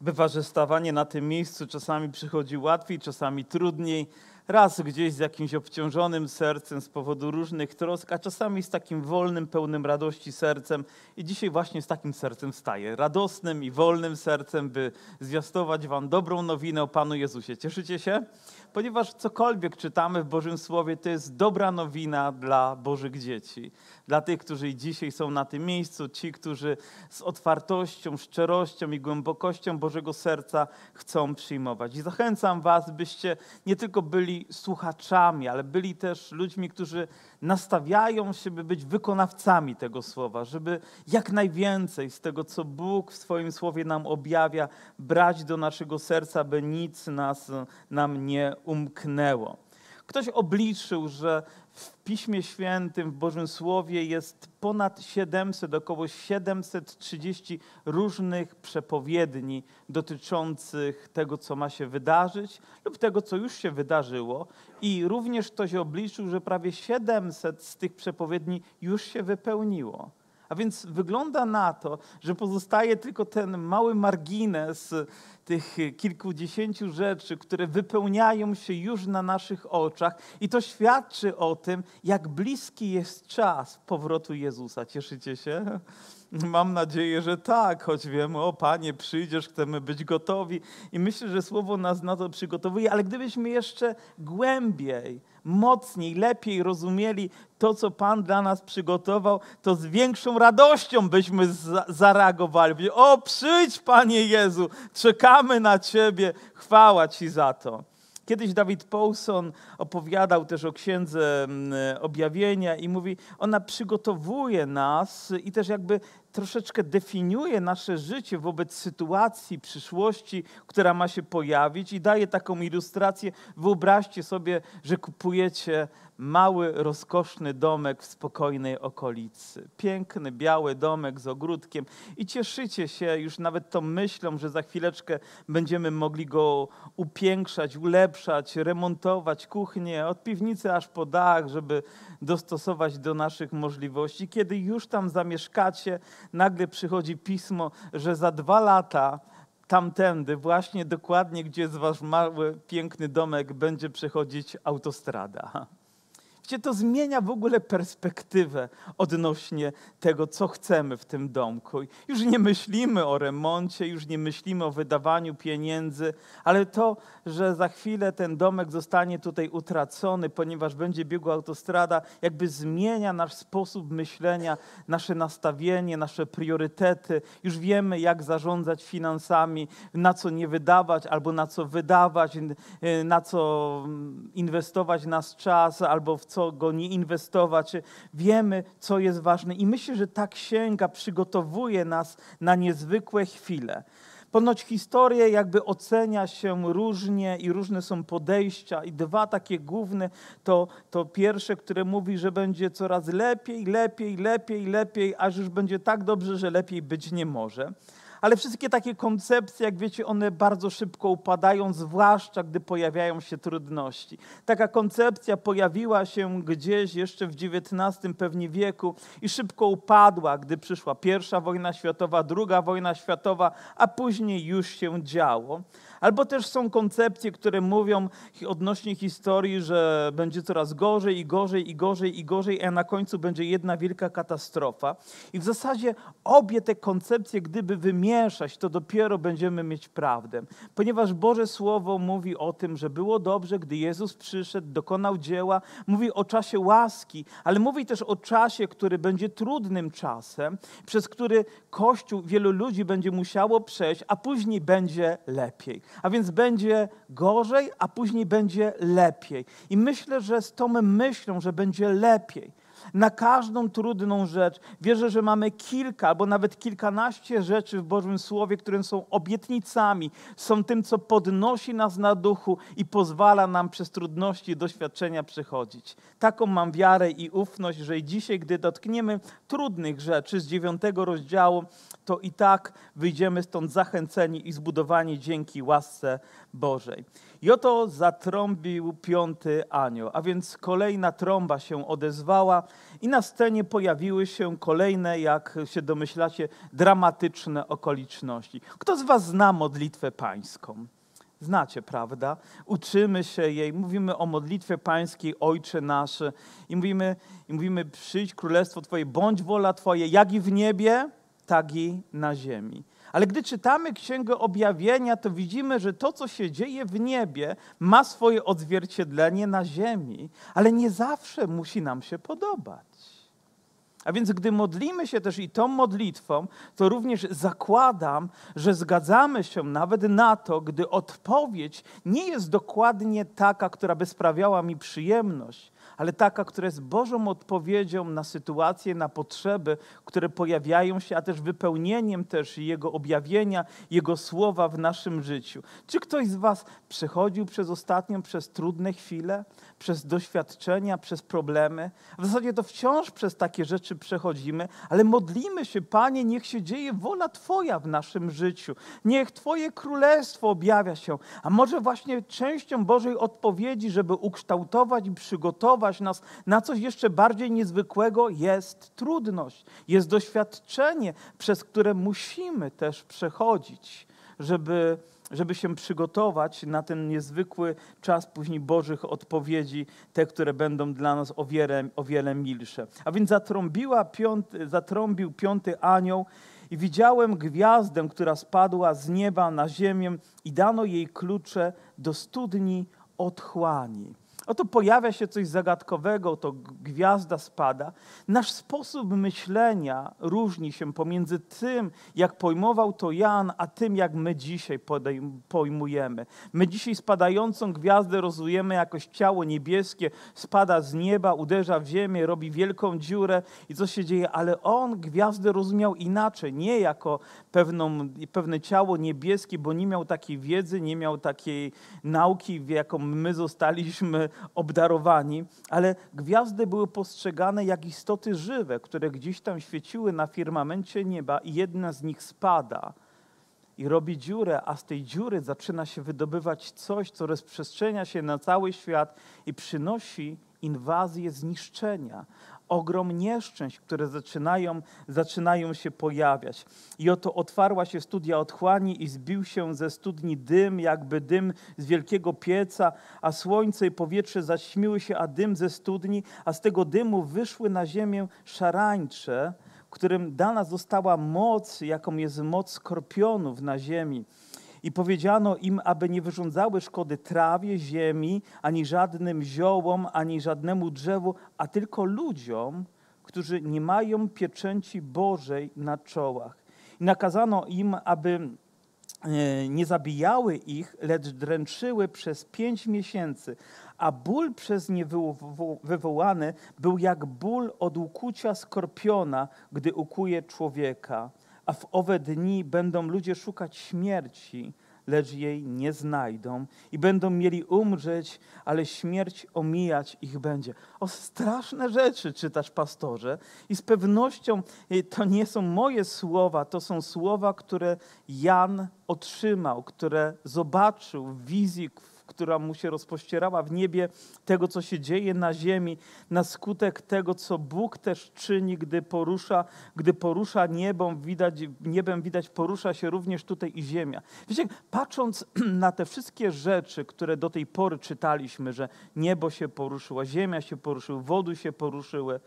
Bywa, że stawanie na tym miejscu czasami przychodzi łatwiej, czasami trudniej. Raz gdzieś z jakimś obciążonym sercem z powodu różnych trosk, a czasami z takim wolnym, pełnym radości sercem. I dzisiaj właśnie z takim sercem wstaję. Radosnym i wolnym sercem, by zwiastować Wam dobrą nowinę o Panu Jezusie. Cieszycie się? Ponieważ cokolwiek czytamy w Bożym Słowie, to jest dobra nowina dla Bożych dzieci dla tych, którzy dzisiaj są na tym miejscu, ci, którzy z otwartością, szczerością i głębokością Bożego serca chcą przyjmować. I zachęcam Was, byście nie tylko byli słuchaczami, ale byli też ludźmi, którzy nastawiają się, by być wykonawcami tego słowa, żeby jak najwięcej z tego, co Bóg w swoim słowie nam objawia, brać do naszego serca, by nic nas, nam nie umknęło. Ktoś obliczył, że w Piśmie Świętym, w Bożym Słowie jest ponad 700, około 730 różnych przepowiedni dotyczących tego, co ma się wydarzyć lub tego, co już się wydarzyło. I również ktoś obliczył, że prawie 700 z tych przepowiedni już się wypełniło. A więc wygląda na to, że pozostaje tylko ten mały margines tych kilkudziesięciu rzeczy, które wypełniają się już na naszych oczach, i to świadczy o tym, jak bliski jest czas powrotu Jezusa. Cieszycie się? Mam nadzieję, że tak, choć wiemy, o Panie, przyjdziesz, chcemy być gotowi. I myślę, że Słowo nas na to przygotowuje, ale gdybyśmy jeszcze głębiej, mocniej, lepiej rozumieli to, co Pan dla nas przygotował, to z większą radością byśmy zareagowali. O, przyjdź, Panie Jezu, czekamy na Ciebie, chwała Ci za to. Kiedyś Dawid Paulson opowiadał też o księdze mm, objawienia i mówi, ona przygotowuje nas i też jakby troszeczkę definiuje nasze życie wobec sytuacji, przyszłości, która ma się pojawić i daje taką ilustrację. Wyobraźcie sobie, że kupujecie mały, rozkoszny domek w spokojnej okolicy. Piękny, biały domek z ogródkiem i cieszycie się już nawet tą myślą, że za chwileczkę będziemy mogli go upiększać, ulepszać, remontować kuchnię od piwnicy aż po dach, żeby dostosować do naszych możliwości. Kiedy już tam zamieszkacie, nagle przychodzi pismo, że za dwa lata tamtędy, właśnie dokładnie gdzie jest wasz mały, piękny domek, będzie przechodzić autostrada. Wiecie, to zmienia w ogóle perspektywę odnośnie tego, co chcemy w tym domku. Już nie myślimy o remoncie, już nie myślimy o wydawaniu pieniędzy, ale to, że za chwilę ten domek zostanie tutaj utracony, ponieważ będzie biegła autostrada, jakby zmienia nasz sposób myślenia, nasze nastawienie, nasze priorytety. Już wiemy, jak zarządzać finansami, na co nie wydawać albo na co wydawać, na co inwestować nasz czas albo w co co go nie inwestować. Wiemy, co jest ważne i myślę, że ta księga przygotowuje nas na niezwykłe chwile. Ponoć historię jakby ocenia się różnie i różne są podejścia i dwa takie główne to, to pierwsze, które mówi, że będzie coraz lepiej, lepiej, lepiej, lepiej, aż już będzie tak dobrze, że lepiej być nie może ale wszystkie takie koncepcje, jak wiecie, one bardzo szybko upadają, zwłaszcza gdy pojawiają się trudności. Taka koncepcja pojawiła się gdzieś jeszcze w XIX pewnie wieku i szybko upadła, gdy przyszła pierwsza wojna światowa, druga wojna światowa, a później już się działo. Albo też są koncepcje, które mówią odnośnie historii, że będzie coraz gorzej i gorzej i gorzej i gorzej, a na końcu będzie jedna wielka katastrofa. I w zasadzie obie te koncepcje, gdyby wymieszać, to dopiero będziemy mieć prawdę. Ponieważ Boże Słowo mówi o tym, że było dobrze, gdy Jezus przyszedł, dokonał dzieła, mówi o czasie łaski, ale mówi też o czasie, który będzie trudnym czasem, przez który Kościół, wielu ludzi będzie musiało przejść, a później będzie lepiej a więc będzie gorzej, a później będzie lepiej. I myślę, że z tą myślą, że będzie lepiej, na każdą trudną rzecz. Wierzę, że mamy kilka albo nawet kilkanaście rzeczy w Bożym Słowie, które są obietnicami, są tym, co podnosi nas na duchu i pozwala nam przez trudności i doświadczenia przechodzić. Taką mam wiarę i ufność, że i dzisiaj, gdy dotkniemy trudnych rzeczy z dziewiątego rozdziału, to i tak wyjdziemy stąd zachęceni i zbudowani dzięki łasce Bożej. I oto zatrąbił piąty anioł, a więc kolejna trąba się odezwała i na scenie pojawiły się kolejne, jak się domyślacie, dramatyczne okoliczności. Kto z Was zna modlitwę pańską? Znacie, prawda? Uczymy się jej, mówimy o modlitwie pańskiej, Ojcze nasz i mówimy, i mówimy przyjdź królestwo Twoje, bądź wola Twoje, jak i w niebie, tak i na ziemi. Ale gdy czytamy Księgę Objawienia, to widzimy, że to, co się dzieje w niebie, ma swoje odzwierciedlenie na ziemi, ale nie zawsze musi nam się podobać. A więc gdy modlimy się też i tą modlitwą, to również zakładam, że zgadzamy się nawet na to, gdy odpowiedź nie jest dokładnie taka, która by sprawiała mi przyjemność, ale taka, która jest Bożą odpowiedzią na sytuacje, na potrzeby, które pojawiają się, a też wypełnieniem też Jego objawienia, Jego słowa w naszym życiu. Czy ktoś z Was przechodził przez ostatnią, przez trudne chwile, przez doświadczenia, przez problemy? W zasadzie to wciąż przez takie rzeczy przechodzimy, ale modlimy się, Panie, niech się dzieje wola Twoja w naszym życiu. Niech Twoje królestwo objawia się. A może właśnie częścią Bożej odpowiedzi, żeby ukształtować i przygotować nas na coś jeszcze bardziej niezwykłego, jest trudność, jest doświadczenie, przez które musimy też przechodzić, żeby, żeby się przygotować na ten niezwykły czas później Bożych odpowiedzi, te, które będą dla nas o wiele, o wiele milsze. A więc zatrąbiła piąty, zatrąbił piąty anioł i widziałem gwiazdę, która spadła z nieba na ziemię i dano jej klucze do studni otchłani. Oto pojawia się coś zagadkowego, to gwiazda spada. Nasz sposób myślenia różni się pomiędzy tym, jak pojmował to Jan, a tym, jak my dzisiaj pojmujemy. My dzisiaj spadającą gwiazdę rozumiemy jakoś ciało niebieskie, spada z nieba, uderza w ziemię, robi wielką dziurę i co się dzieje, ale on gwiazdę rozumiał inaczej, nie jako pewną, pewne ciało niebieskie, bo nie miał takiej wiedzy, nie miał takiej nauki, jaką my zostaliśmy obdarowani, ale gwiazdy były postrzegane jak istoty żywe, które gdzieś tam świeciły na firmamencie nieba i jedna z nich spada i robi dziurę, a z tej dziury zaczyna się wydobywać coś, co rozprzestrzenia się na cały świat i przynosi inwazję zniszczenia ogrom nieszczęść, które zaczynają, zaczynają się pojawiać. I oto otwarła się studnia otchłani i zbił się ze studni dym, jakby dym z wielkiego pieca, a słońce i powietrze zaćmiły się, a dym ze studni, a z tego dymu wyszły na ziemię szarańcze, którym dana została moc, jaką jest moc skorpionów na ziemi. I powiedziano im, aby nie wyrządzały szkody trawie, ziemi, ani żadnym ziołom, ani żadnemu drzewu, a tylko ludziom, którzy nie mają pieczęci Bożej na czołach. I nakazano im, aby e, nie zabijały ich, lecz dręczyły przez pięć miesięcy, a ból przez nie wywołany był jak ból od ukucia skorpiona, gdy ukuje człowieka a w owe dni będą ludzie szukać śmierci, lecz jej nie znajdą i będą mieli umrzeć, ale śmierć omijać ich będzie. O straszne rzeczy czytasz, pastorze, i z pewnością y, to nie są moje słowa, to są słowa, które Jan otrzymał, które zobaczył w wizji, która mu się rozpościerała w niebie, tego, co się dzieje na ziemi, na skutek tego, co Bóg też czyni, gdy porusza, gdy porusza niebem, widać, niebem widać, porusza się również tutaj i ziemia. Wiecie, patrząc na te wszystkie rzeczy, które do tej pory czytaliśmy, że niebo się poruszyło, ziemia się poruszyła, wody się poruszyły,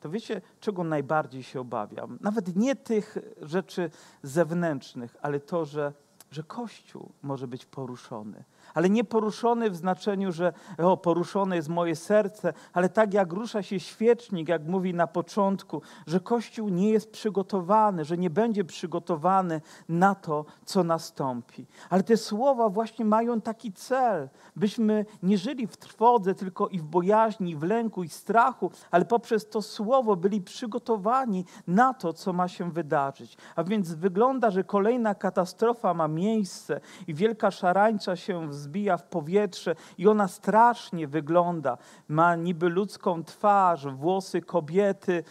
to wiecie, czego najbardziej się obawiam? Nawet nie tych rzeczy zewnętrznych, ale to, że, że Kościół może być poruszony ale nie poruszony w znaczeniu, że o, poruszone jest moje serce, ale tak jak rusza się świecznik, jak mówi na początku, że Kościół nie jest przygotowany, że nie będzie przygotowany na to, co nastąpi. Ale te słowa właśnie mają taki cel, byśmy nie żyli w trwodze, tylko i w bojaźni, i w lęku, i strachu, ale poprzez to słowo byli przygotowani na to, co ma się wydarzyć. A więc wygląda, że kolejna katastrofa ma miejsce, i wielka szarańcza się wzbija w powietrze i ona strasznie wygląda. Ma niby ludzką twarz, włosy kobiety,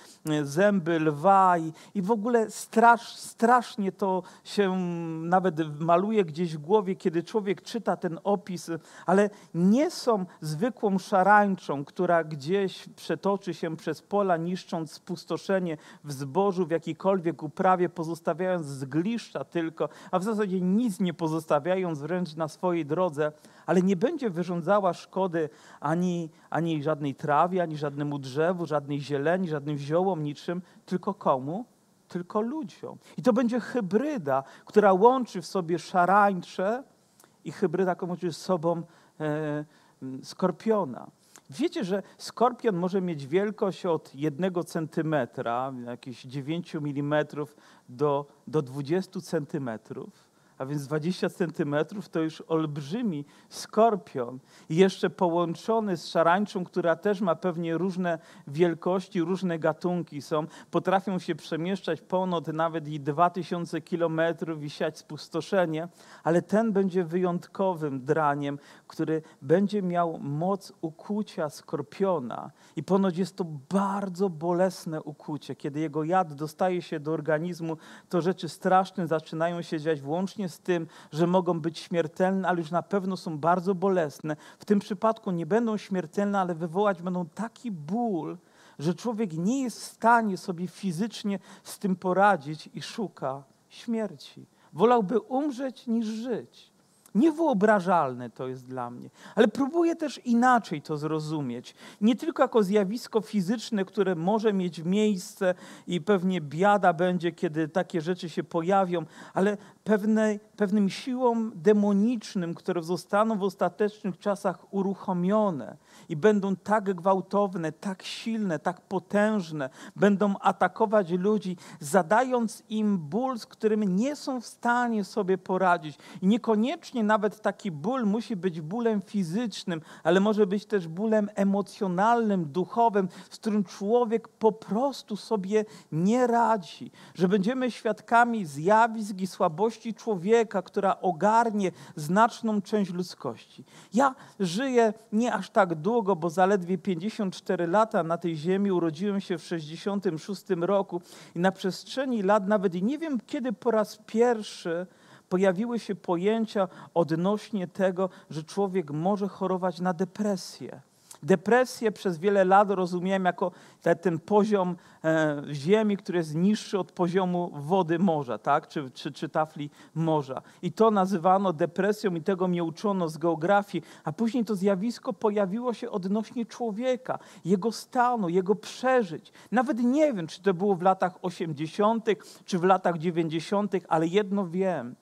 zęby lwa i, i w ogóle strasz, strasznie to się nawet maluje gdzieś w głowie, kiedy człowiek czyta ten opis, ale nie są zwykłą szarańczą, która gdzieś przetoczy się przez pola, niszcząc spustoszenie w zbożu, w jakiejkolwiek uprawie, pozostawiając zgliszcza tylko, a w zasadzie nic nie pozostawiając wręcz na swojej drodze, ale nie będzie wyrządzała szkody ani, ani żadnej trawie, ani żadnemu drzewu, żadnej zieleni, żadnym ziołom, niczym, tylko komu? Tylko ludziom. I to będzie hybryda, która łączy w sobie szarańcze i hybryda, łączy z sobą e, skorpiona. Wiecie, że skorpion może mieć wielkość od jednego centymetra, jakieś 9 mm do, do 20 centymetrów a więc 20 centymetrów to już olbrzymi skorpion. Jeszcze połączony z szarańczą, która też ma pewnie różne wielkości, różne gatunki są, potrafią się przemieszczać ponad nawet i 2000 kilometrów i siać spustoszenie, ale ten będzie wyjątkowym draniem, który będzie miał moc ukucia skorpiona. I ponoć jest to bardzo bolesne ukucie. Kiedy jego jad dostaje się do organizmu, to rzeczy straszne zaczynają się dziać włącznie z tym, że mogą być śmiertelne, ale już na pewno są bardzo bolesne. W tym przypadku nie będą śmiertelne, ale wywołać będą taki ból, że człowiek nie jest w stanie sobie fizycznie z tym poradzić i szuka śmierci. Wolałby umrzeć niż żyć. Niewyobrażalne to jest dla mnie, ale próbuję też inaczej to zrozumieć. Nie tylko jako zjawisko fizyczne, które może mieć miejsce i pewnie biada będzie, kiedy takie rzeczy się pojawią, ale pewnej, pewnym siłom demonicznym, które zostaną w ostatecznych czasach uruchomione i będą tak gwałtowne, tak silne, tak potężne, będą atakować ludzi, zadając im ból, z którym nie są w stanie sobie poradzić. I niekoniecznie nawet taki ból musi być bólem fizycznym, ale może być też bólem emocjonalnym, duchowym, z którym człowiek po prostu sobie nie radzi. Że będziemy świadkami zjawisk i słabości człowieka, która ogarnie znaczną część ludzkości. Ja żyję nie aż tak długo, bo zaledwie 54 lata na tej ziemi, urodziłem się w 66 roku i na przestrzeni lat, nawet nie wiem kiedy po raz pierwszy, pojawiły się pojęcia odnośnie tego, że człowiek może chorować na depresję. Depresję przez wiele lat rozumiałem jako ten poziom e, ziemi, który jest niższy od poziomu wody morza, tak? czy, czy, czy tafli morza. I to nazywano depresją i tego mnie uczono z geografii, a później to zjawisko pojawiło się odnośnie człowieka, jego stanu, jego przeżyć. Nawet nie wiem, czy to było w latach 80., czy w latach 90., ale jedno wiem,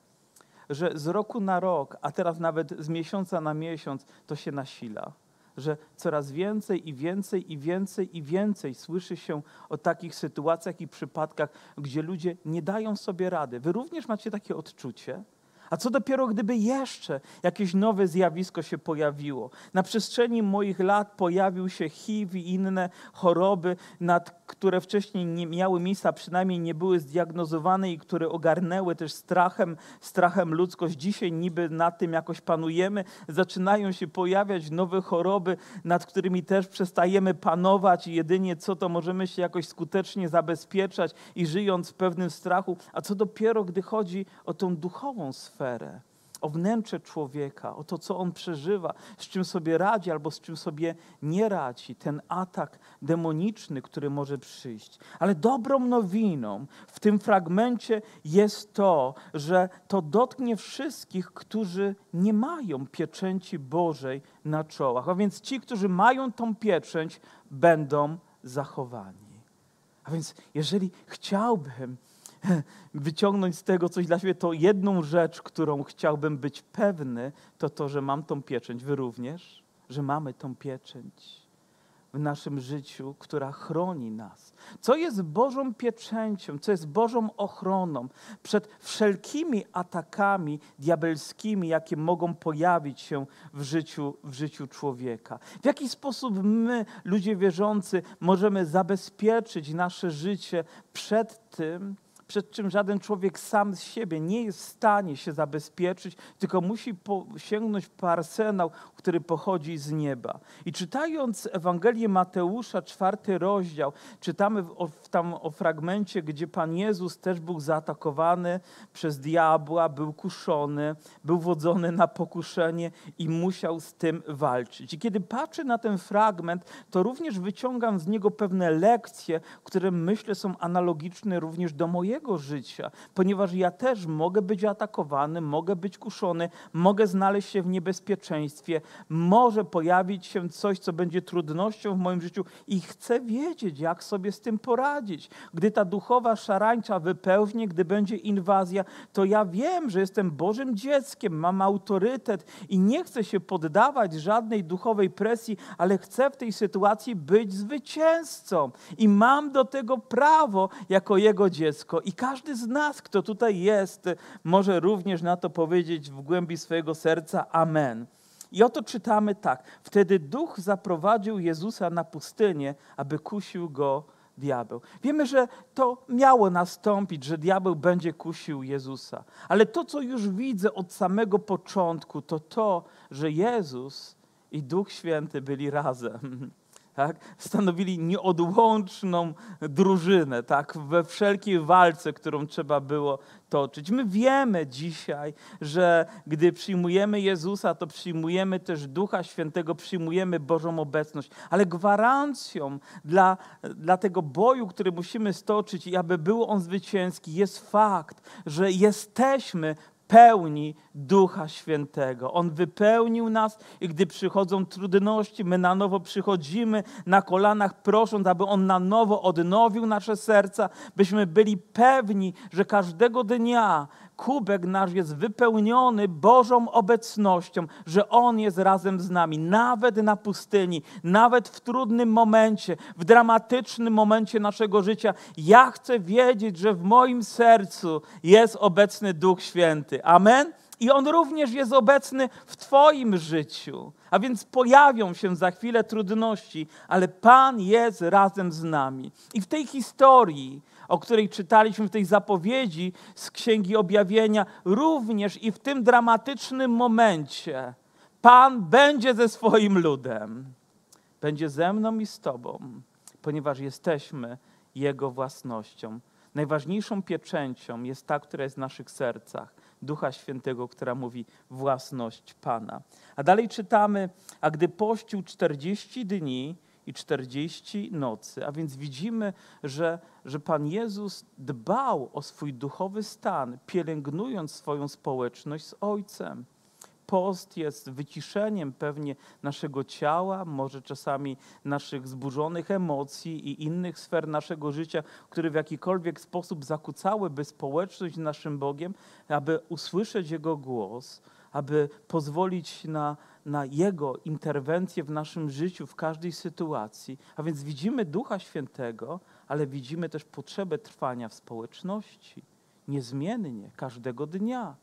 że z roku na rok, a teraz nawet z miesiąca na miesiąc, to się nasila że coraz więcej i więcej i więcej i więcej słyszy się o takich sytuacjach i przypadkach, gdzie ludzie nie dają sobie rady. Wy również macie takie odczucie? A co dopiero, gdyby jeszcze jakieś nowe zjawisko się pojawiło? Na przestrzeni moich lat pojawił się HIV i inne choroby, nad które wcześniej nie miały miejsca, przynajmniej nie były zdiagnozowane i które ogarnęły też strachem, strachem ludzkość. Dzisiaj niby nad tym jakoś panujemy. Zaczynają się pojawiać nowe choroby, nad którymi też przestajemy panować i jedynie co to możemy się jakoś skutecznie zabezpieczać i żyjąc w pewnym strachu. A co dopiero, gdy chodzi o tą duchową sferę, o wnętrze człowieka, o to, co on przeżywa, z czym sobie radzi albo z czym sobie nie radzi, ten atak demoniczny, który może przyjść. Ale dobrą nowiną w tym fragmencie jest to, że to dotknie wszystkich, którzy nie mają pieczęci Bożej na czołach. A więc ci, którzy mają tą pieczęć, będą zachowani. A więc jeżeli chciałbym, wyciągnąć z tego coś dla siebie, to jedną rzecz, którą chciałbym być pewny, to to, że mam tą pieczęć. Wy również, że mamy tą pieczęć w naszym życiu, która chroni nas. Co jest Bożą pieczęcią, co jest Bożą ochroną przed wszelkimi atakami diabelskimi, jakie mogą pojawić się w życiu, w życiu człowieka. W jaki sposób my, ludzie wierzący, możemy zabezpieczyć nasze życie przed tym, przed czym żaden człowiek sam z siebie nie jest w stanie się zabezpieczyć, tylko musi sięgnąć po arsenał, który pochodzi z nieba. I czytając Ewangelię Mateusza, czwarty rozdział, czytamy o, tam o fragmencie, gdzie Pan Jezus też był zaatakowany przez diabła, był kuszony, był wodzony na pokuszenie i musiał z tym walczyć. I kiedy patrzę na ten fragment, to również wyciągam z niego pewne lekcje, które myślę są analogiczne również do mojego życia, ponieważ ja też mogę być atakowany, mogę być kuszony, mogę znaleźć się w niebezpieczeństwie, może pojawić się coś, co będzie trudnością w moim życiu i chcę wiedzieć, jak sobie z tym poradzić. Gdy ta duchowa szarańcza wypełznie, gdy będzie inwazja, to ja wiem, że jestem Bożym dzieckiem, mam autorytet i nie chcę się poddawać żadnej duchowej presji, ale chcę w tej sytuacji być zwycięzcą i mam do tego prawo jako Jego dziecko. I każdy z nas, kto tutaj jest, może również na to powiedzieć w głębi swojego serca Amen. I oto czytamy tak. Wtedy duch zaprowadził Jezusa na pustynię, aby kusił go diabeł. Wiemy, że to miało nastąpić, że diabeł będzie kusił Jezusa. Ale to, co już widzę od samego początku, to to, że Jezus i Duch Święty byli razem. tak? stanowili nieodłączną drużynę tak? we wszelkiej walce, którą trzeba było toczyć. My wiemy dzisiaj, że gdy przyjmujemy Jezusa, to przyjmujemy też Ducha Świętego, przyjmujemy Bożą obecność, ale gwarancją dla, dla tego boju, który musimy stoczyć i aby był on zwycięski, jest fakt, że jesteśmy pełni Ducha Świętego. On wypełnił nas i gdy przychodzą trudności, my na nowo przychodzimy na kolanach, prosząc, aby On na nowo odnowił nasze serca, byśmy byli pewni, że każdego dnia kubek nasz jest wypełniony Bożą obecnością, że On jest razem z nami, nawet na pustyni, nawet w trudnym momencie, w dramatycznym momencie naszego życia. Ja chcę wiedzieć, że w moim sercu jest obecny Duch Święty. Amen. I On również jest obecny w Twoim życiu. A więc pojawią się za chwilę trudności, ale Pan jest razem z nami. I w tej historii o której czytaliśmy w tej zapowiedzi z Księgi Objawienia, również i w tym dramatycznym momencie Pan będzie ze swoim ludem. Będzie ze mną i z Tobą, ponieważ jesteśmy Jego własnością. Najważniejszą pieczęcią jest ta, która jest w naszych sercach. Ducha Świętego, która mówi własność Pana. A dalej czytamy, a gdy pościł 40 dni, i 40 nocy. A więc widzimy, że, że Pan Jezus dbał o swój duchowy stan, pielęgnując swoją społeczność z Ojcem. Post jest wyciszeniem pewnie naszego ciała, może czasami naszych zburzonych emocji i innych sfer naszego życia, które w jakikolwiek sposób zakłócałyby społeczność z naszym Bogiem, aby usłyszeć Jego głos, aby pozwolić na na Jego interwencję w naszym życiu, w każdej sytuacji. A więc widzimy Ducha Świętego, ale widzimy też potrzebę trwania w społeczności, niezmiennie, każdego dnia.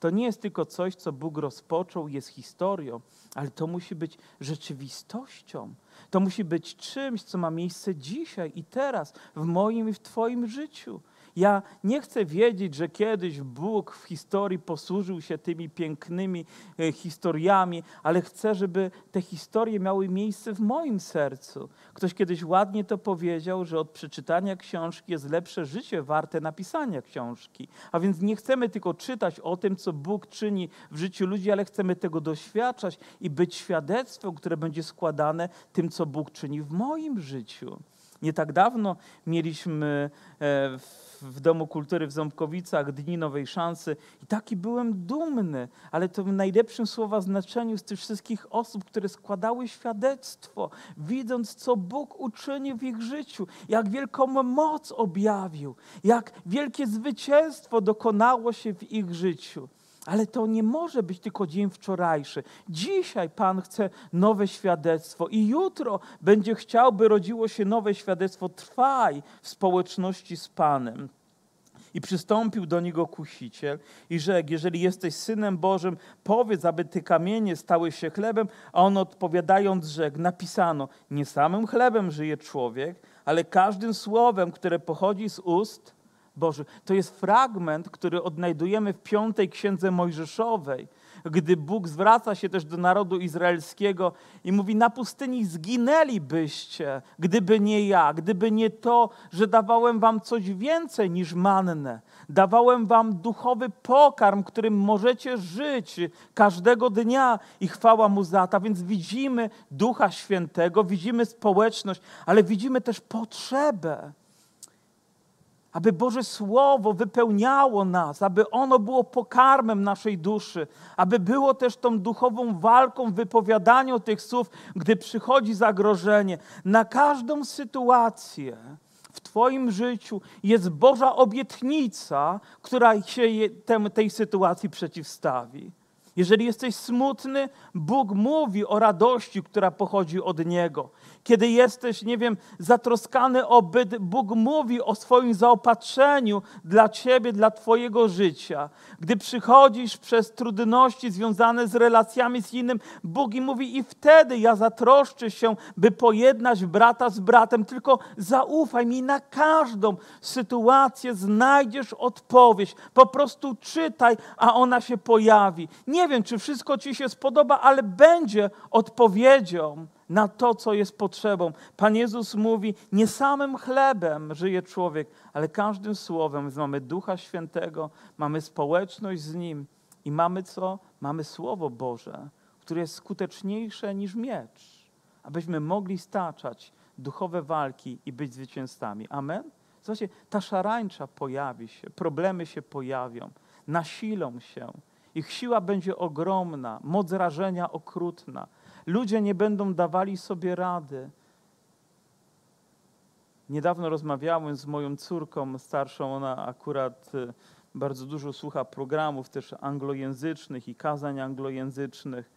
To nie jest tylko coś, co Bóg rozpoczął, jest historią, ale to musi być rzeczywistością. To musi być czymś, co ma miejsce dzisiaj i teraz, w moim i w Twoim życiu. Ja nie chcę wiedzieć, że kiedyś Bóg w historii posłużył się tymi pięknymi e, historiami, ale chcę, żeby te historie miały miejsce w moim sercu. Ktoś kiedyś ładnie to powiedział, że od przeczytania książki jest lepsze życie warte napisania książki. A więc nie chcemy tylko czytać o tym, co Bóg czyni w życiu ludzi, ale chcemy tego doświadczać i być świadectwem, które będzie składane tym, co Bóg czyni w moim życiu. Nie tak dawno mieliśmy e, w Domu Kultury w Ząbkowicach Dni Nowej Szansy i taki byłem dumny, ale to w najlepszym słowa znaczeniu z tych wszystkich osób, które składały świadectwo, widząc, co Bóg uczynił w ich życiu, jak wielką moc objawił, jak wielkie zwycięstwo dokonało się w ich życiu. Ale to nie może być tylko dzień wczorajszy. Dzisiaj Pan chce nowe świadectwo i jutro będzie chciał, by rodziło się nowe świadectwo. Trwaj w społeczności z Panem. I przystąpił do niego kusiciel i rzekł, jeżeli jesteś Synem Bożym, powiedz, aby te kamienie stały się chlebem. A on odpowiadając rzekł, napisano, nie samym chlebem żyje człowiek, ale każdym słowem, które pochodzi z ust Boży. To jest fragment, który odnajdujemy w piątej księdze Mojżeszowej, gdy Bóg zwraca się też do narodu izraelskiego i mówi: Na pustyni zginęlibyście, gdyby nie ja, gdyby nie to, że dawałem wam coś więcej niż mannę. Dawałem wam duchowy pokarm, którym możecie żyć każdego dnia i chwała mu za to. Więc widzimy Ducha Świętego, widzimy społeczność, ale widzimy też potrzebę aby Boże Słowo wypełniało nas, aby ono było pokarmem naszej duszy, aby było też tą duchową walką, wypowiadaniu tych słów, gdy przychodzi zagrożenie. Na każdą sytuację w Twoim życiu jest Boża obietnica, która się tej sytuacji przeciwstawi. Jeżeli jesteś smutny, Bóg mówi o radości, która pochodzi od Niego. Kiedy jesteś, nie wiem, zatroskany o byt, Bóg mówi o swoim zaopatrzeniu dla ciebie, dla twojego życia. Gdy przychodzisz przez trudności związane z relacjami z innym, Bóg mówi i wtedy ja zatroszczę się, by pojednać brata z bratem, tylko zaufaj mi na każdą sytuację znajdziesz odpowiedź. Po prostu czytaj, a ona się pojawi. Nie wiem, czy wszystko ci się spodoba, ale będzie odpowiedzią na to, co jest potrzebą. Pan Jezus mówi, nie samym chlebem żyje człowiek, ale każdym słowem. Mamy Ducha Świętego, mamy społeczność z Nim i mamy co? Mamy Słowo Boże, które jest skuteczniejsze niż miecz, abyśmy mogli staczać duchowe walki i być zwycięzcami. Amen? Zobaczcie, ta szarańcza pojawi się, problemy się pojawią, nasilą się. Ich siła będzie ogromna, moc rażenia okrutna. Ludzie nie będą dawali sobie rady. Niedawno rozmawiałem z moją córką starszą, ona akurat y, bardzo dużo słucha programów też anglojęzycznych i kazań anglojęzycznych.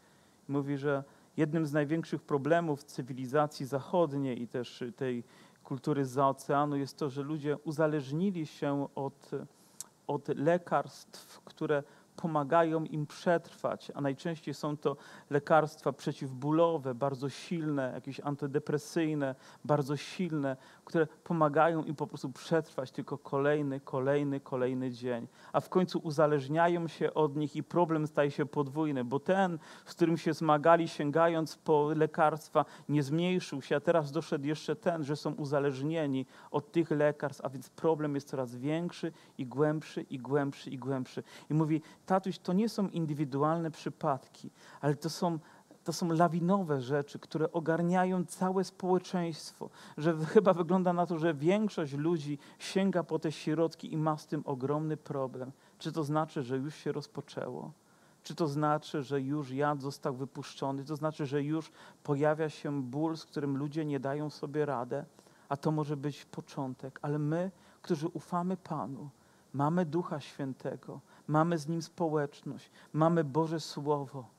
Mówi, że jednym z największych problemów cywilizacji zachodniej i też tej kultury z oceanu jest to, że ludzie uzależnili się od, od lekarstw, które pomagają im przetrwać, a najczęściej są to lekarstwa przeciwbólowe, bardzo silne, jakieś antydepresyjne, bardzo silne, które pomagają im po prostu przetrwać tylko kolejny, kolejny, kolejny dzień. A w końcu uzależniają się od nich i problem staje się podwójny, bo ten, z którym się zmagali, sięgając po lekarstwa, nie zmniejszył się, a teraz doszedł jeszcze ten, że są uzależnieni od tych lekarstw, a więc problem jest coraz większy i głębszy, i głębszy, i głębszy. I mówi, tatuś, to nie są indywidualne przypadki, ale to są to są lawinowe rzeczy, które ogarniają całe społeczeństwo. Że chyba wygląda na to, że większość ludzi sięga po te środki i ma z tym ogromny problem. Czy to znaczy, że już się rozpoczęło? Czy to znaczy, że już jad został wypuszczony? To znaczy, że już pojawia się ból, z którym ludzie nie dają sobie radę? A to może być początek, ale my, którzy ufamy Panu, mamy Ducha Świętego, mamy z Nim społeczność, mamy Boże Słowo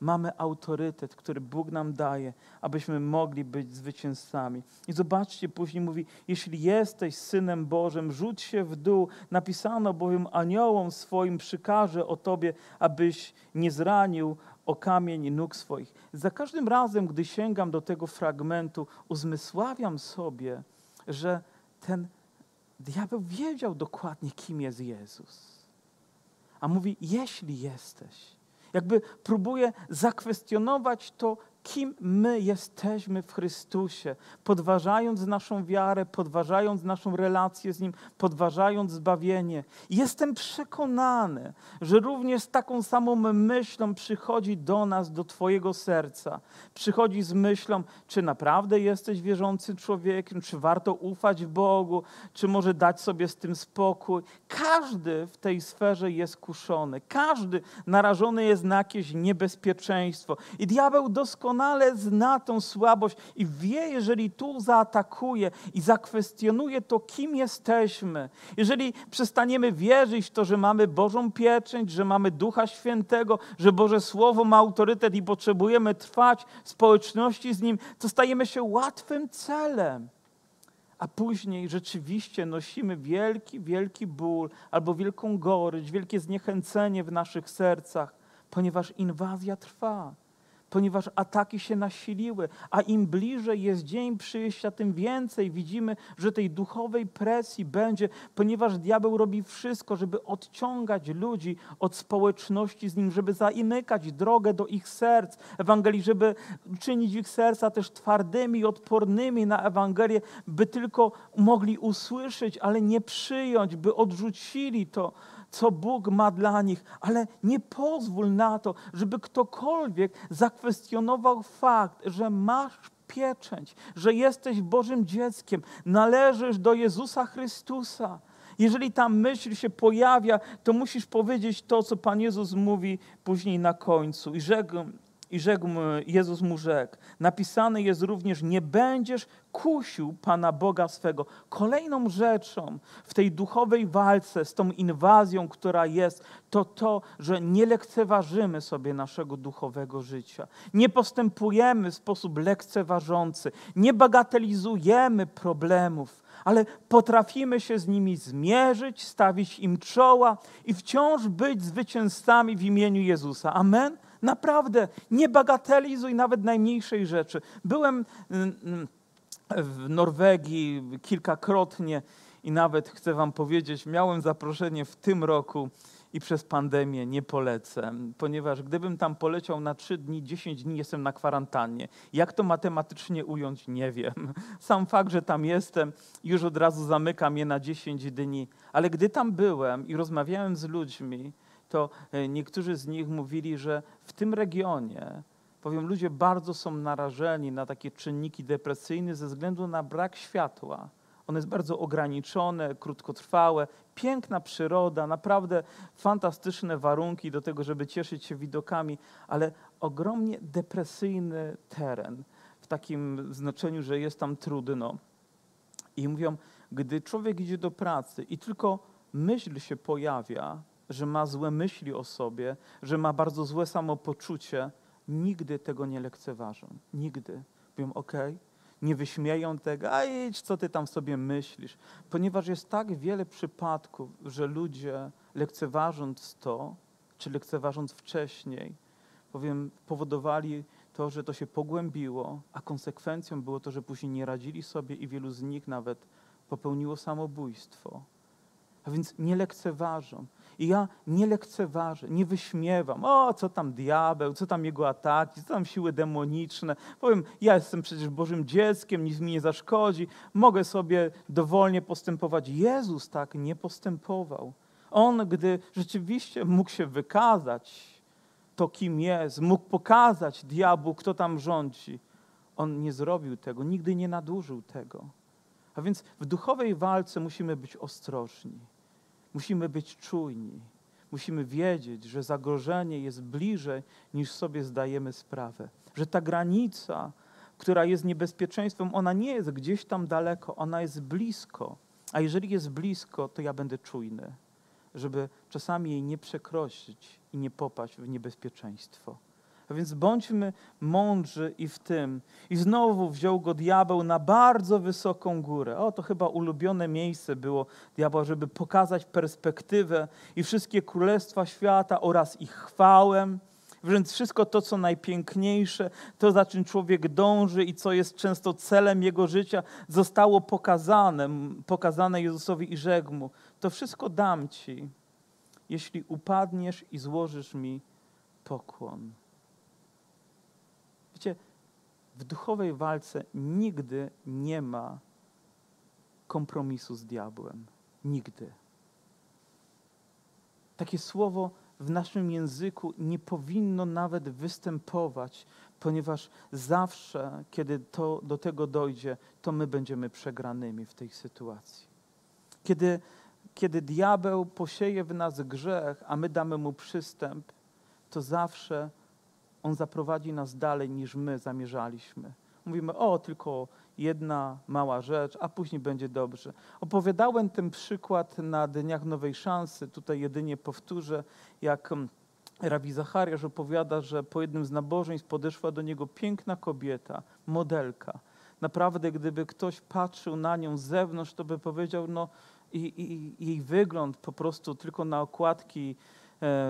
mamy autorytet, który Bóg nam daje, abyśmy mogli być zwycięzcami. I zobaczcie, później mówi, jeśli jesteś Synem Bożym, rzuć się w dół. Napisano bowiem aniołom swoim przykaże o Tobie, abyś nie zranił o kamień nóg swoich. Za każdym razem, gdy sięgam do tego fragmentu, uzmysławiam sobie, że ten diabeł wiedział dokładnie, kim jest Jezus. A mówi, jeśli jesteś, jakby próbuje zakwestionować to, kim my jesteśmy w Chrystusie, podważając naszą wiarę, podważając naszą relację z Nim, podważając zbawienie. Jestem przekonany, że również taką samą myślą przychodzi do nas, do Twojego serca. Przychodzi z myślą, czy naprawdę jesteś wierzącym człowiekiem, czy warto ufać Bogu, czy może dać sobie z tym spokój. Każdy w tej sferze jest kuszony, każdy narażony jest na jakieś niebezpieczeństwo. I diabeł doskonale doskonale zna tą słabość i wie, jeżeli tu zaatakuje i zakwestionuje to, kim jesteśmy, jeżeli przestaniemy wierzyć w to, że mamy Bożą pieczęć, że mamy Ducha Świętego, że Boże Słowo ma autorytet i potrzebujemy trwać w społeczności z Nim, to stajemy się łatwym celem. A później rzeczywiście nosimy wielki, wielki ból albo wielką gorycz, wielkie zniechęcenie w naszych sercach, ponieważ inwazja trwa ponieważ ataki się nasiliły, a im bliżej jest dzień przyjścia, tym więcej widzimy, że tej duchowej presji będzie, ponieważ diabeł robi wszystko, żeby odciągać ludzi od społeczności z nim, żeby zamykać drogę do ich serc. Ewangelii, żeby czynić ich serca też twardymi, odpornymi na Ewangelię, by tylko mogli usłyszeć, ale nie przyjąć, by odrzucili to co Bóg ma dla nich, ale nie pozwól na to, żeby ktokolwiek zakwestionował fakt, że masz pieczęć, że jesteś Bożym dzieckiem, należysz do Jezusa Chrystusa. Jeżeli ta myśl się pojawia, to musisz powiedzieć to, co Pan Jezus mówi później na końcu. I rzekł, i rzekł, Jezus mu rzekł, napisane jest również, nie będziesz kusił Pana Boga swego. Kolejną rzeczą w tej duchowej walce z tą inwazją, która jest, to to, że nie lekceważymy sobie naszego duchowego życia. Nie postępujemy w sposób lekceważący, nie bagatelizujemy problemów, ale potrafimy się z nimi zmierzyć, stawić im czoła i wciąż być zwycięzcami w imieniu Jezusa. Amen? Naprawdę, nie bagatelizuj nawet najmniejszej rzeczy. Byłem mm, mm, w Norwegii kilkakrotnie i nawet chcę Wam powiedzieć, miałem zaproszenie w tym roku i przez pandemię nie polecę, ponieważ gdybym tam poleciał na 3 dni, 10 dni jestem na kwarantannie. Jak to matematycznie ująć, nie wiem. Sam fakt, że tam jestem, już od razu zamykam je na 10 dni. Ale gdy tam byłem i rozmawiałem z ludźmi, to e, niektórzy z nich mówili, że w tym regionie, powiem, ludzie bardzo są narażeni na takie czynniki depresyjne ze względu na brak światła. One jest bardzo ograniczone, krótkotrwałe, piękna przyroda, naprawdę fantastyczne warunki do tego, żeby cieszyć się widokami, ale ogromnie depresyjny teren, w takim znaczeniu, że jest tam trudno. I mówią, gdy człowiek idzie do pracy i tylko myśl się pojawia, że ma złe myśli o sobie, że ma bardzo złe samopoczucie, nigdy tego nie lekceważą. Nigdy. Mówią, ok, nie wyśmieją tego, a idź, co ty tam sobie myślisz. Ponieważ jest tak wiele przypadków, że ludzie lekceważąc to, czy lekceważąc wcześniej, powiem, powodowali to, że to się pogłębiło, a konsekwencją było to, że później nie radzili sobie i wielu z nich nawet popełniło samobójstwo. A więc nie lekceważą. I ja nie lekceważę, nie wyśmiewam. O, co tam diabeł, co tam jego ataki, co tam siły demoniczne. Powiem, ja jestem przecież Bożym dzieckiem, nic mi nie zaszkodzi, mogę sobie dowolnie postępować. Jezus tak nie postępował. On, gdy rzeczywiście mógł się wykazać, to kim jest, mógł pokazać diabłu, kto tam rządzi, on nie zrobił tego, nigdy nie nadużył tego. A więc w duchowej walce musimy być ostrożni. Musimy być czujni. Musimy wiedzieć, że zagrożenie jest bliżej niż sobie zdajemy sprawę. Że ta granica, która jest niebezpieczeństwem, ona nie jest gdzieś tam daleko, ona jest blisko. A jeżeli jest blisko, to ja będę czujny, żeby czasami jej nie przekroczyć i nie popaść w niebezpieczeństwo. A więc bądźmy mądrzy i w tym. I znowu wziął go diabeł na bardzo wysoką górę. O, to chyba ulubione miejsce było diabła, żeby pokazać perspektywę i wszystkie królestwa świata oraz ich chwałę. Wręcz wszystko to, co najpiękniejsze, to za czym człowiek dąży i co jest często celem jego życia, zostało pokazane, pokazane Jezusowi i rzekł mu, to wszystko dam ci, jeśli upadniesz i złożysz mi pokłon. Wiecie, w duchowej walce nigdy nie ma kompromisu z diabłem. Nigdy. Takie słowo w naszym języku nie powinno nawet występować, ponieważ zawsze, kiedy to, do tego dojdzie, to my będziemy przegranymi w tej sytuacji. Kiedy, kiedy diabeł posieje w nas grzech, a my damy mu przystęp, to zawsze on zaprowadzi nas dalej niż my zamierzaliśmy. Mówimy, o, tylko jedna mała rzecz, a później będzie dobrze. Opowiadałem ten przykład na Dniach Nowej Szansy. Tutaj jedynie powtórzę, jak mm, Rabi Zachariasz opowiada, że po jednym z nabożeństw podeszła do niego piękna kobieta, modelka. Naprawdę, gdyby ktoś patrzył na nią z zewnątrz, to by powiedział, no i, i, jej wygląd po prostu tylko na okładki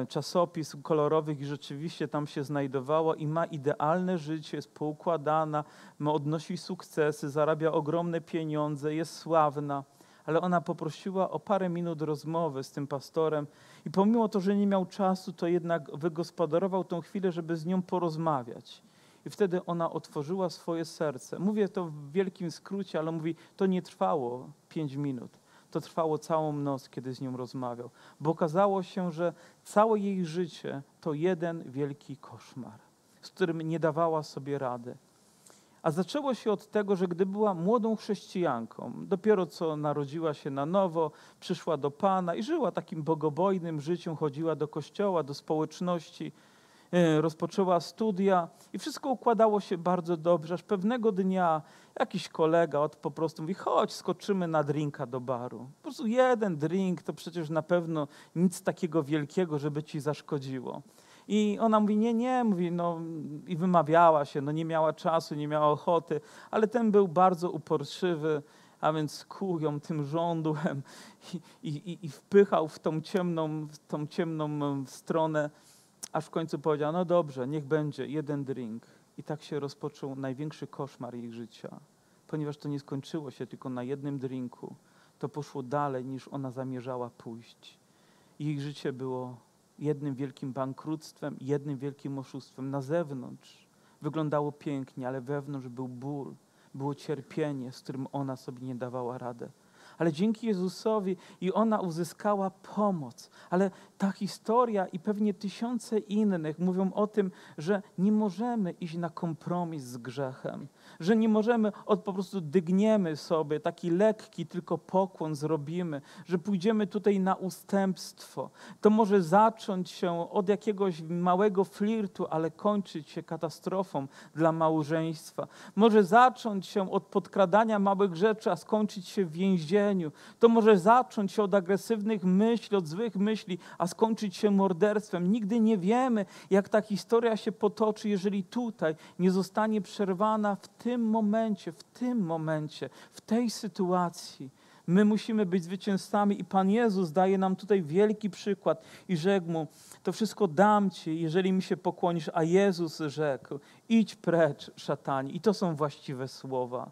czasopism kolorowych i rzeczywiście tam się znajdowała i ma idealne życie, jest poukładana, odnosi sukcesy, zarabia ogromne pieniądze, jest sławna. Ale ona poprosiła o parę minut rozmowy z tym pastorem i pomimo to, że nie miał czasu, to jednak wygospodarował tą chwilę, żeby z nią porozmawiać. I wtedy ona otworzyła swoje serce. Mówię to w wielkim skrócie, ale mówi, to nie trwało pięć minut. To trwało całą noc, kiedy z nią rozmawiał, bo okazało się, że całe jej życie to jeden wielki koszmar, z którym nie dawała sobie rady. A zaczęło się od tego, że gdy była młodą chrześcijanką, dopiero co narodziła się na nowo, przyszła do Pana i żyła takim bogobojnym życiem, chodziła do kościoła, do społeczności, rozpoczęła studia i wszystko układało się bardzo dobrze, aż pewnego dnia jakiś kolega od po prostu mówi, chodź, skoczymy na drinka do baru. Po prostu jeden drink to przecież na pewno nic takiego wielkiego, żeby ci zaszkodziło. I ona mówi, nie, nie, mówi, no i wymawiała się, no nie miała czasu, nie miała ochoty, ale ten był bardzo uporczywy, a więc kuł ją tym żądłem i, i, i wpychał w tą ciemną, w tą ciemną stronę, aż w końcu powiedział, no dobrze, niech będzie jeden drink. I tak się rozpoczął największy koszmar jej życia, ponieważ to nie skończyło się tylko na jednym drinku, to poszło dalej niż ona zamierzała pójść. Jej życie było jednym wielkim bankructwem, jednym wielkim oszustwem. Na zewnątrz wyglądało pięknie, ale wewnątrz był ból, było cierpienie, z którym ona sobie nie dawała radę ale dzięki Jezusowi i ona uzyskała pomoc. Ale ta historia i pewnie tysiące innych mówią o tym, że nie możemy iść na kompromis z grzechem, że nie możemy, od po prostu dygniemy sobie, taki lekki tylko pokłon zrobimy, że pójdziemy tutaj na ustępstwo. To może zacząć się od jakiegoś małego flirtu, ale kończyć się katastrofą dla małżeństwa. Może zacząć się od podkradania małych rzeczy, a skończyć się w To może zacząć się od agresywnych myśli, od złych myśli, a skończyć się morderstwem. Nigdy nie wiemy, jak ta historia się potoczy, jeżeli tutaj nie zostanie przerwana w tym momencie, w tym momencie, w tej sytuacji. My musimy być zwycięzcami i Pan Jezus daje nam tutaj wielki przykład i rzekł mu, to wszystko dam Ci, jeżeli mi się pokłonisz. A Jezus rzekł, idź precz, szatanie. I to są właściwe słowa,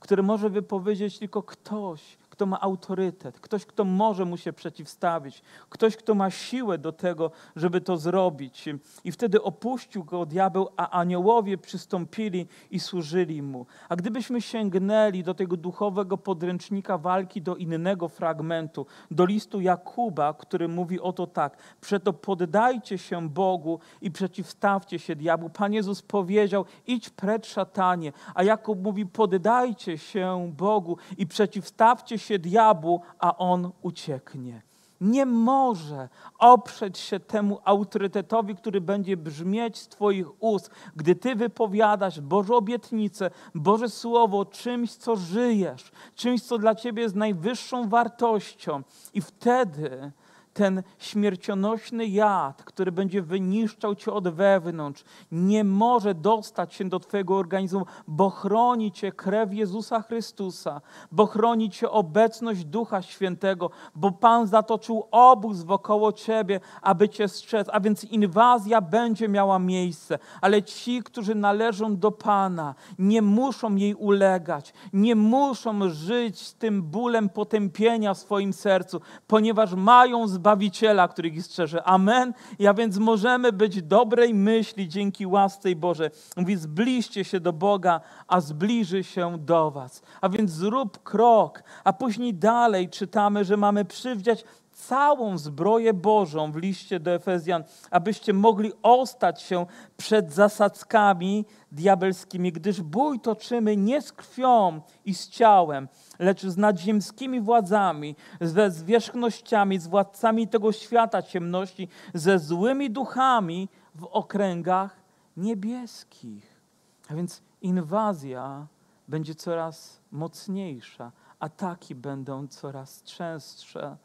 które może wypowiedzieć tylko ktoś, kto ma autorytet, ktoś, kto może mu się przeciwstawić, ktoś, kto ma siłę do tego, żeby to zrobić. I wtedy opuścił go diabeł, a aniołowie przystąpili i służyli mu. A gdybyśmy sięgnęli do tego duchowego podręcznika walki, do innego fragmentu, do listu Jakuba, który mówi oto tak: Przeto poddajcie się Bogu i przeciwstawcie się diabłu. Pan Jezus powiedział: idź precz szatanie, a Jakub mówi: poddajcie się Bogu i przeciwstawcie się się diabłu, a on ucieknie. Nie może oprzeć się temu autorytetowi, który będzie brzmieć z Twoich ust, gdy Ty wypowiadasz Boże obietnice, Boże Słowo, czymś, co żyjesz, czymś, co dla Ciebie jest najwyższą wartością. I wtedy ten śmiercionośny jad, który będzie wyniszczał cię od wewnątrz, nie może dostać się do twojego organizmu, bo chroni cię krew Jezusa Chrystusa, bo chroni cię obecność Ducha Świętego, bo Pan zatoczył obóz wokoło ciebie, aby cię strzec, a więc inwazja będzie miała miejsce, ale ci, którzy należą do Pana, nie muszą jej ulegać, nie muszą żyć z tym bólem potępienia w swoim sercu, ponieważ mają zbawienie Zbawiciela, który ich strzeże. Amen. Ja więc możemy być dobrej myśli dzięki łasce Boże. Mówi, zbliżcie się do Boga, a zbliży się do was. A więc zrób krok, a później dalej czytamy, że mamy przywdziać całą zbroję Bożą w liście do Efezjan, abyście mogli ostać się przed zasadzkami diabelskimi, gdyż bój toczymy nie z krwią i z ciałem, lecz z nadziemskimi władzami, ze zwierzchnościami, z władcami tego świata ciemności, ze złymi duchami w okręgach niebieskich. A więc inwazja będzie coraz mocniejsza, ataki będą coraz częstsze.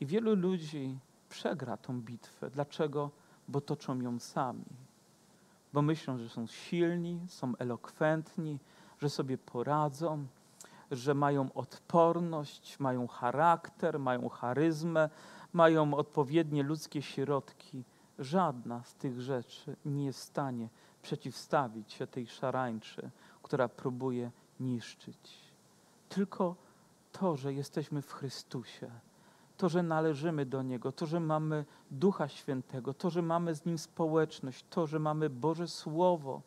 I wielu ludzi przegra tą bitwę. Dlaczego? Bo toczą ją sami. Bo myślą, że są silni, są elokwentni, że sobie poradzą, że mają odporność, mają charakter, mają charyzmę, mają odpowiednie ludzkie środki, żadna z tych rzeczy nie jest w stanie przeciwstawić się tej szarańczy, która próbuje niszczyć. Tylko to, że jesteśmy w Chrystusie, to, że należymy do Niego, to, że mamy Ducha Świętego, to, że mamy z Nim społeczność, to, że mamy Boże Słowo,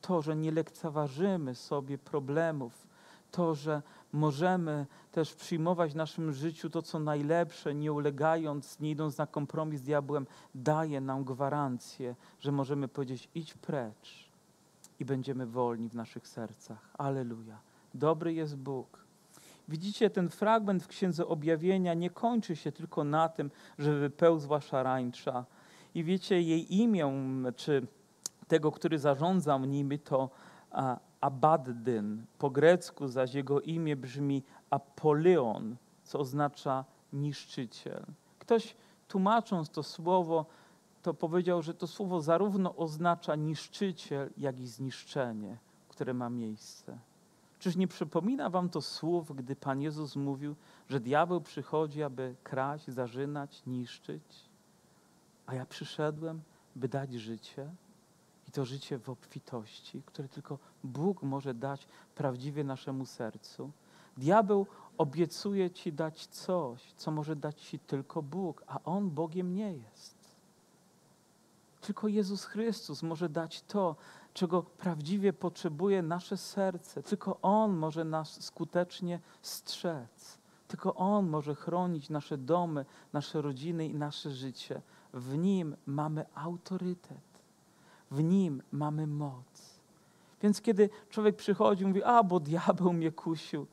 to, że nie lekceważymy sobie problemów, to, że możemy też przyjmować w naszym życiu to, co najlepsze, nie ulegając, nie idąc na kompromis z diabłem, daje nam gwarancję, że możemy powiedzieć: idź precz i będziemy wolni w naszych sercach. Aleluja. Dobry jest Bóg. Widzicie, ten fragment w Księdze Objawienia nie kończy się tylko na tym, że wypełzła szarańcza. I wiecie, jej imię, czy tego, który zarządza nimi, to Abaddyn. Po grecku zaś jego imię brzmi Apoleon, co oznacza niszczyciel. Ktoś tłumacząc to słowo, to powiedział, że to słowo zarówno oznacza niszczyciel, jak i zniszczenie, które ma miejsce. Czyż nie przypomina wam to słów, gdy Pan Jezus mówił, że diabeł przychodzi, aby kraść, zarzynać, niszczyć? A ja przyszedłem, by dać życie i to życie w obfitości, które tylko Bóg może dać prawdziwie naszemu sercu. Diabeł obiecuje ci dać coś, co może dać ci tylko Bóg, a on Bogiem nie jest. Tylko Jezus Chrystus może dać to, czego prawdziwie potrzebuje nasze serce. Tylko On może nas skutecznie strzec. Tylko On może chronić nasze domy, nasze rodziny i nasze życie. W Nim mamy autorytet. W Nim mamy moc. Więc kiedy człowiek przychodzi i mówi, a bo diabeł mnie kusił.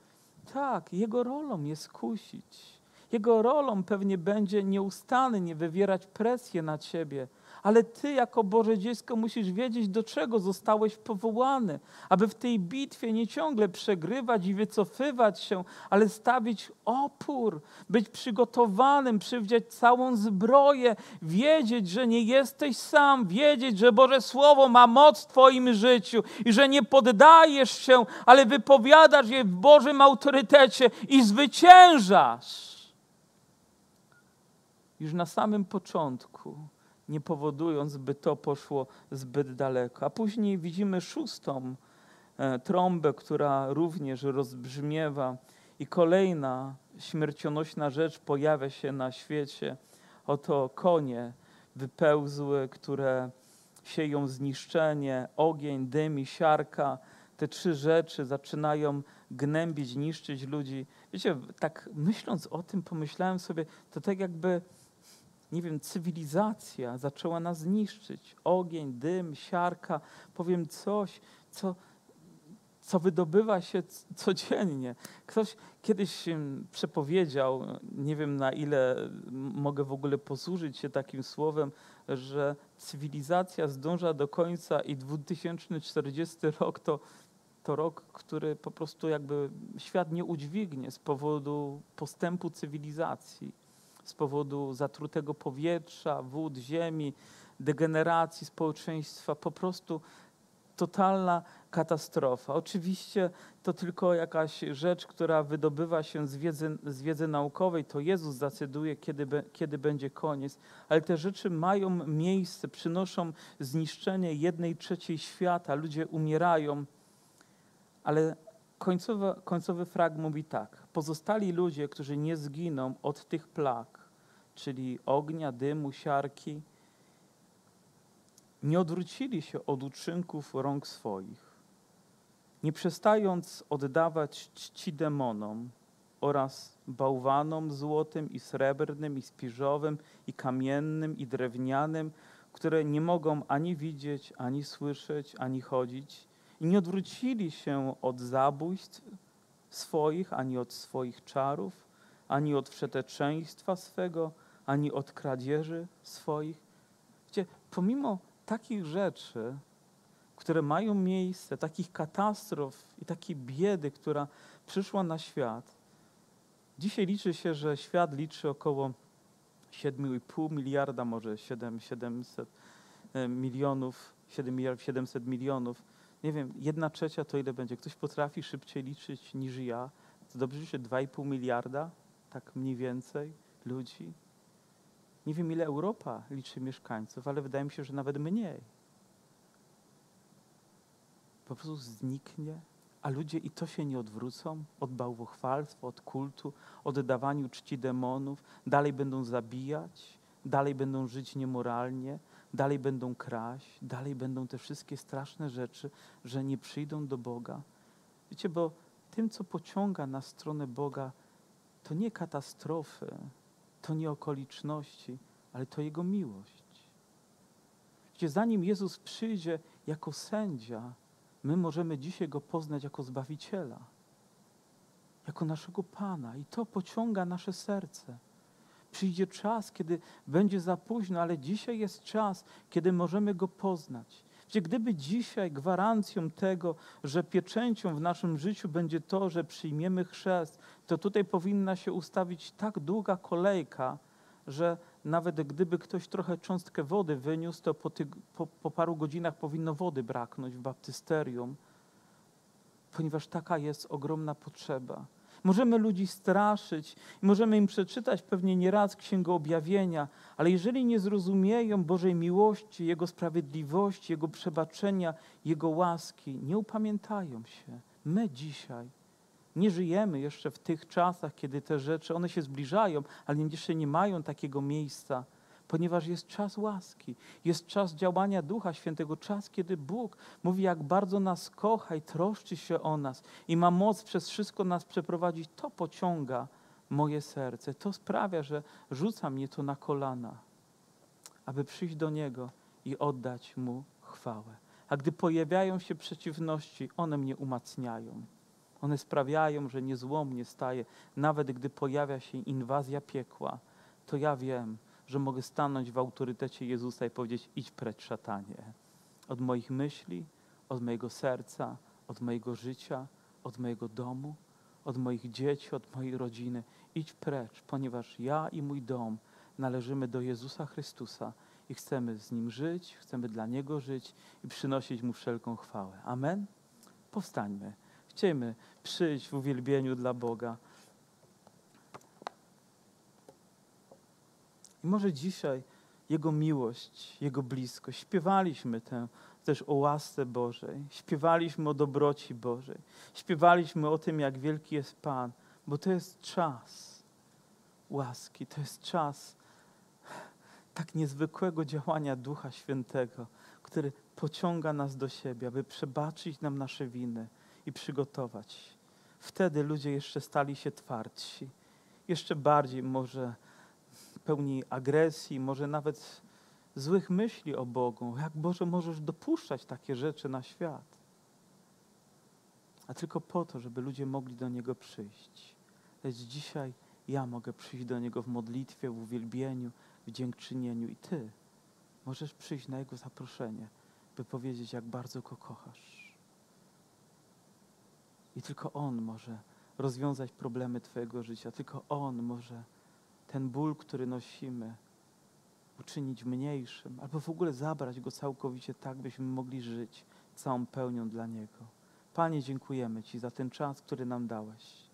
Tak, jego rolą jest kusić. Jego rolą pewnie będzie nieustannie wywierać presję na ciebie, ale ty jako Boże dziecko musisz wiedzieć, do czego zostałeś powołany, aby w tej bitwie nie ciągle przegrywać i wycofywać się, ale stawić opór, być przygotowanym, przywdziać całą zbroję, wiedzieć, że nie jesteś sam, wiedzieć, że Boże Słowo ma moc w Twoim życiu i że nie poddajesz się, ale wypowiadasz je w Bożym autorytecie i zwyciężasz. Już na samym początku nie powodując, by to poszło zbyt daleko. A później widzimy szóstą e, trąbę, która również rozbrzmiewa i kolejna śmiercionośna rzecz pojawia się na świecie. Oto konie wypełzły, które sieją zniszczenie, ogień, dym i siarka. Te trzy rzeczy zaczynają gnębić, niszczyć ludzi. Wiecie, tak myśląc o tym, pomyślałem sobie, to tak jakby nie wiem, cywilizacja zaczęła nas niszczyć. Ogień, dym, siarka, powiem coś, co, co wydobywa się codziennie. Ktoś kiedyś przepowiedział, nie wiem na ile mogę w ogóle posłużyć się takim słowem, że cywilizacja zdąża do końca i 2040 rok to, to rok, który po prostu jakby świat nie udźwignie z powodu postępu cywilizacji z powodu zatrutego powietrza, wód, ziemi, degeneracji społeczeństwa, po prostu totalna katastrofa. Oczywiście to tylko jakaś rzecz, która wydobywa się z wiedzy, z wiedzy naukowej, to Jezus decyduje, kiedy, be, kiedy będzie koniec, ale te rzeczy mają miejsce, przynoszą zniszczenie jednej trzeciej świata, ludzie umierają, ale końcowy, końcowy frag mówi tak. Pozostali ludzie, którzy nie zginą od tych plag, czyli ognia, dymu, siarki, nie odwrócili się od uczynków rąk swoich, nie przestając oddawać czci demonom oraz bałwanom złotym i srebrnym, i spiżowym, i kamiennym, i drewnianym, które nie mogą ani widzieć, ani słyszeć, ani chodzić, i nie odwrócili się od zabójstw swoich, ani od swoich czarów, ani od wszeteczeństwa swego, ani od kradzieży swoich. Wiecie, pomimo takich rzeczy, które mają miejsce, takich katastrof i takiej biedy, która przyszła na świat, dzisiaj liczy się, że świat liczy około 7,5 miliarda, może 7, 700 e, milionów, 7 miliardów, 700 milionów nie wiem, jedna trzecia to ile będzie? Ktoś potrafi szybciej liczyć niż ja? To dobrze, że 2,5 miliarda, tak mniej więcej ludzi. Nie wiem, ile Europa liczy mieszkańców, ale wydaje mi się, że nawet mniej. Po prostu zniknie, a ludzie i to się nie odwrócą od bałwochwalstwa, od kultu, od dawaniu czci demonów, dalej będą zabijać, dalej będą żyć niemoralnie, dalej będą kraść, dalej będą te wszystkie straszne rzeczy, że nie przyjdą do Boga. Wiecie, bo tym, co pociąga na stronę Boga, to nie katastrofy, to nie okoliczności, ale to Jego miłość. Wiecie, zanim Jezus przyjdzie jako sędzia, my możemy dzisiaj Go poznać jako Zbawiciela, jako naszego Pana i to pociąga nasze serce. Przyjdzie czas, kiedy będzie za późno, ale dzisiaj jest czas, kiedy możemy Go poznać. Gdzie gdyby dzisiaj gwarancją tego, że pieczęcią w naszym życiu będzie to, że przyjmiemy chrzest, to tutaj powinna się ustawić tak długa kolejka, że nawet gdyby ktoś trochę cząstkę wody wyniósł, to po, ty, po, po paru godzinach powinno wody braknąć w baptysterium, ponieważ taka jest ogromna potrzeba. Możemy ludzi straszyć, możemy im przeczytać pewnie nieraz Księgę Objawienia, ale jeżeli nie zrozumieją Bożej miłości, Jego sprawiedliwości, Jego przebaczenia, Jego łaski, nie upamiętają się. My dzisiaj nie żyjemy jeszcze w tych czasach, kiedy te rzeczy, one się zbliżają, ale jeszcze nie mają takiego miejsca ponieważ jest czas łaski, jest czas działania Ducha Świętego, czas, kiedy Bóg mówi, jak bardzo nas kocha i troszczy się o nas i ma moc przez wszystko nas przeprowadzić. To pociąga moje serce, to sprawia, że rzuca mnie to na kolana, aby przyjść do Niego i oddać Mu chwałę. A gdy pojawiają się przeciwności, one mnie umacniają. One sprawiają, że niezłomnie staję. Nawet gdy pojawia się inwazja piekła, to ja wiem, że mogę stanąć w autorytecie Jezusa i powiedzieć: idź precz, szatanie. Od moich myśli, od mojego serca, od mojego życia, od mojego domu, od moich dzieci, od mojej rodziny. Idź precz, ponieważ ja i mój dom należymy do Jezusa Chrystusa i chcemy z Nim żyć, chcemy dla Niego żyć i przynosić Mu wszelką chwałę. Amen? Powstańmy. Chcemy przyjść w uwielbieniu dla Boga. I może dzisiaj Jego miłość, Jego bliskość. Śpiewaliśmy tę też o łasce Bożej, śpiewaliśmy o dobroci Bożej, śpiewaliśmy o tym, jak wielki jest Pan, bo to jest czas łaski, to jest czas tak niezwykłego działania Ducha Świętego, który pociąga nas do siebie, aby przebaczyć nam nasze winy i przygotować. Wtedy ludzie jeszcze stali się twardsi, jeszcze bardziej może pełni agresji, może nawet złych myśli o Bogu. Jak Boże możesz dopuszczać takie rzeczy na świat? A tylko po to, żeby ludzie mogli do Niego przyjść. Lecz dzisiaj ja mogę przyjść do Niego w modlitwie, w uwielbieniu, w dziękczynieniu i Ty możesz przyjść na Jego zaproszenie, by powiedzieć, jak bardzo Go kochasz. I tylko On może rozwiązać problemy Twojego życia. Tylko On może ten ból, który nosimy, uczynić mniejszym, albo w ogóle zabrać go całkowicie tak, byśmy mogli żyć całą pełnią dla Niego. Panie, dziękujemy Ci za ten czas, który nam dałeś.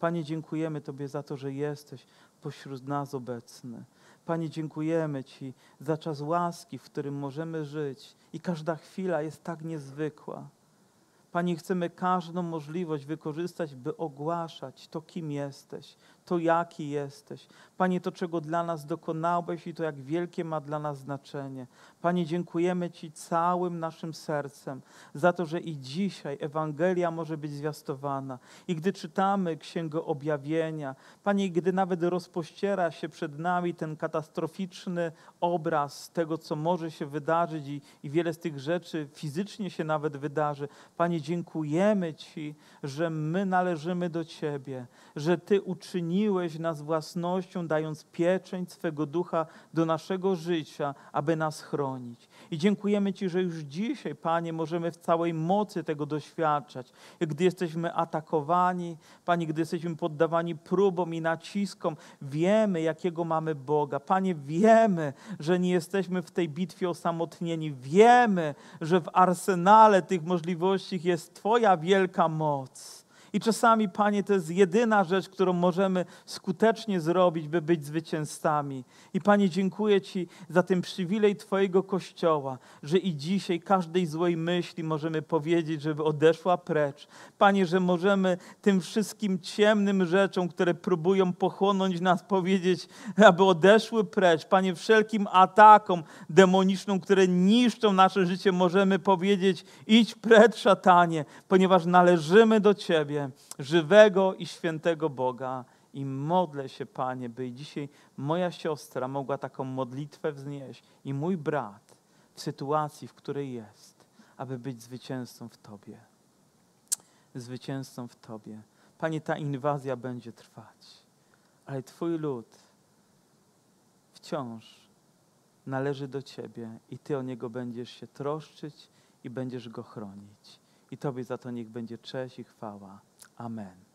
Panie, dziękujemy Tobie za to, że jesteś pośród nas obecny. Panie, dziękujemy Ci za czas łaski, w którym możemy żyć i każda chwila jest tak niezwykła. Panie, chcemy każdą możliwość wykorzystać, by ogłaszać to, kim jesteś, to, jaki jesteś. Panie, to, czego dla nas dokonałeś i to, jak wielkie ma dla nas znaczenie. Panie, dziękujemy Ci całym naszym sercem za to, że i dzisiaj Ewangelia może być zwiastowana. I gdy czytamy Księgę Objawienia, Panie, gdy nawet rozpościera się przed nami ten katastroficzny obraz tego, co może się wydarzyć i, i wiele z tych rzeczy fizycznie się nawet wydarzy. Panie, dziękujemy Ci, że my należymy do Ciebie, że Ty uczyniłeś nas własnością, dając pieczęć swego ducha do naszego życia, aby nas chronić. I dziękujemy Ci, że już dzisiaj, Panie, możemy w całej mocy tego doświadczać. Gdy jesteśmy atakowani, Panie, gdy jesteśmy poddawani próbom i naciskom, wiemy, jakiego mamy Boga. Panie, wiemy, że nie jesteśmy w tej bitwie osamotnieni. Wiemy, że w arsenale tych możliwości jest Twoja wielka moc. I czasami, Panie, to jest jedyna rzecz, którą możemy skutecznie zrobić, by być zwycięzcami. I Panie, dziękuję Ci za ten przywilej Twojego Kościoła, że i dzisiaj każdej złej myśli możemy powiedzieć, żeby odeszła precz. Panie, że możemy tym wszystkim ciemnym rzeczom, które próbują pochłonąć nas, powiedzieć, aby odeszły precz. Panie, wszelkim atakom demonicznym, które niszczą nasze życie, możemy powiedzieć, idź precz, szatanie, ponieważ należymy do Ciebie, żywego i świętego Boga. I modlę się, Panie, by dzisiaj moja siostra mogła taką modlitwę wznieść i mój brat w sytuacji, w której jest, aby być zwycięzcą w Tobie. Zwycięzcą w Tobie. Panie, ta inwazja będzie trwać, ale Twój lud wciąż należy do Ciebie i Ty o niego będziesz się troszczyć i będziesz go chronić. I Tobie za to niech będzie cześć i chwała. Amen.